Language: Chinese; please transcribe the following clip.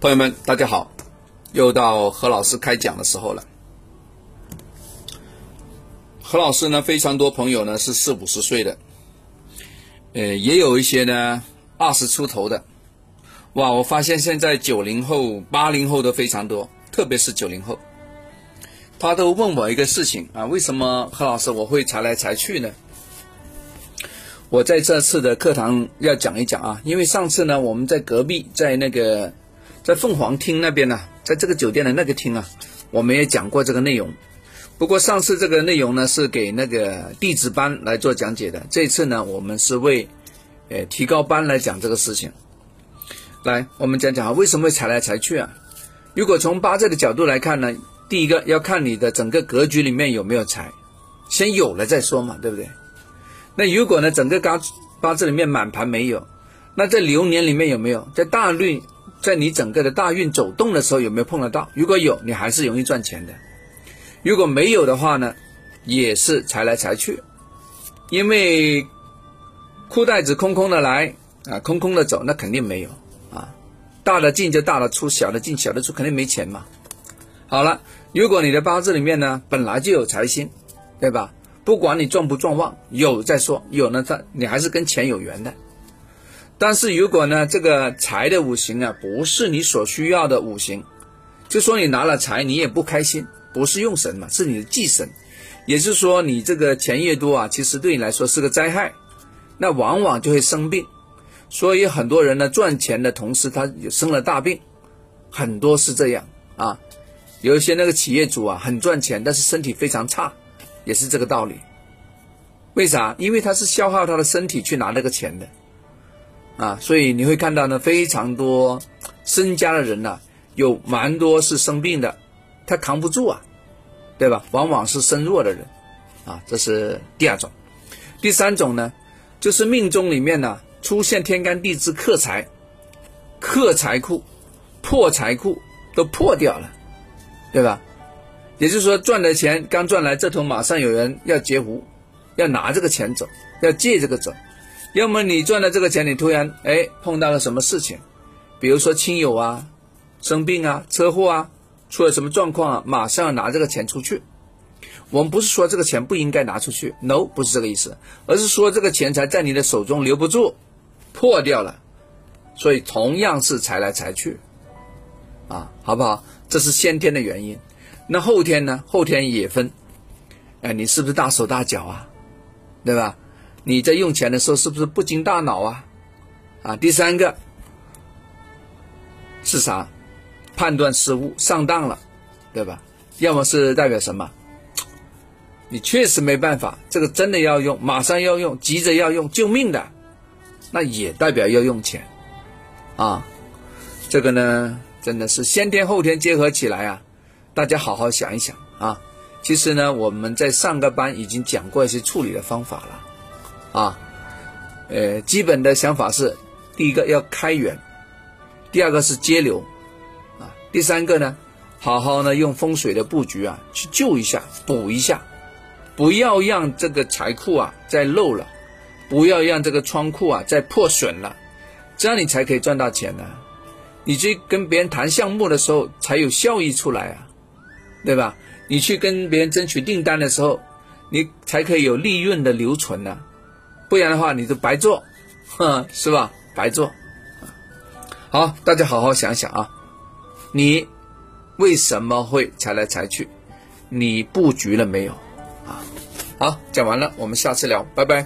朋友们，大家好，又到何老师开讲的时候了。何老师呢，非常多朋友呢是四五十岁的，呃，也有一些呢二十出头的。哇，我发现现在九零后、八零后都非常多，特别是九零后，他都问我一个事情啊，为什么何老师我会才来才去呢？我在这次的课堂要讲一讲啊，因为上次呢我们在隔壁，在那个。在凤凰厅那边呢，在这个酒店的那个厅啊，我们也讲过这个内容。不过上次这个内容呢是给那个弟子班来做讲解的，这次呢我们是为呃提高班来讲这个事情。来，我们讲讲啊，为什么会财来财去啊？如果从八字的角度来看呢，第一个要看你的整个格局里面有没有财，先有了再说嘛，对不对？那如果呢整个八八字里面满盘没有，那在流年里面有没有？在大运？在你整个的大运走动的时候有没有碰得到？如果有，你还是容易赚钱的；如果没有的话呢，也是财来财去，因为裤袋子空空的来啊，空空的走，那肯定没有啊。大的进就大的出，小的进小的出，肯定没钱嘛。好了，如果你的八字里面呢本来就有财星，对吧？不管你壮不壮旺，有再说，有呢，它你还是跟钱有缘的。但是如果呢，这个财的五行啊，不是你所需要的五行，就说你拿了财，你也不开心，不是用神嘛，是你的忌神，也就是说你这个钱越多啊，其实对你来说是个灾害，那往往就会生病，所以很多人呢赚钱的同时，他也生了大病，很多是这样啊，有一些那个企业主啊很赚钱，但是身体非常差，也是这个道理。为啥？因为他是消耗他的身体去拿那个钱的。啊，所以你会看到呢，非常多身家的人呢，有蛮多是生病的，他扛不住啊，对吧？往往是身弱的人，啊，这是第二种。第三种呢，就是命中里面呢出现天干地支克财，克财库，破财库都破掉了，对吧？也就是说赚的钱刚赚来，这头马上有人要截胡，要拿这个钱走，要借这个走。要么你赚了这个钱，你突然哎碰到了什么事情，比如说亲友啊生病啊车祸啊出了什么状况啊，马上要拿这个钱出去。我们不是说这个钱不应该拿出去，no 不是这个意思，而是说这个钱财在你的手中留不住，破掉了，所以同样是财来财去，啊好不好？这是先天的原因。那后天呢？后天也分，哎你是不是大手大脚啊？对吧？你在用钱的时候是不是不经大脑啊？啊，第三个是啥？判断失误，上当了，对吧？要么是代表什么？你确实没办法，这个真的要用，马上要用，急着要用，救命的，那也代表要用钱啊。这个呢，真的是先天后天结合起来啊。大家好好想一想啊。其实呢，我们在上个班已经讲过一些处理的方法了。啊，呃，基本的想法是，第一个要开源，第二个是接流，啊，第三个呢，好好呢用风水的布局啊去救一下、补一下，不要让这个财库啊再漏了，不要让这个仓库啊再破损了，这样你才可以赚到钱呢。你去跟别人谈项目的时候才有效益出来啊，对吧？你去跟别人争取订单的时候，你才可以有利润的留存呢。不然的话，你就白做，哼 是吧？白做。好，大家好好想想啊，你为什么会踩来踩去？你布局了没有？啊，好，讲完了，我们下次聊，拜拜。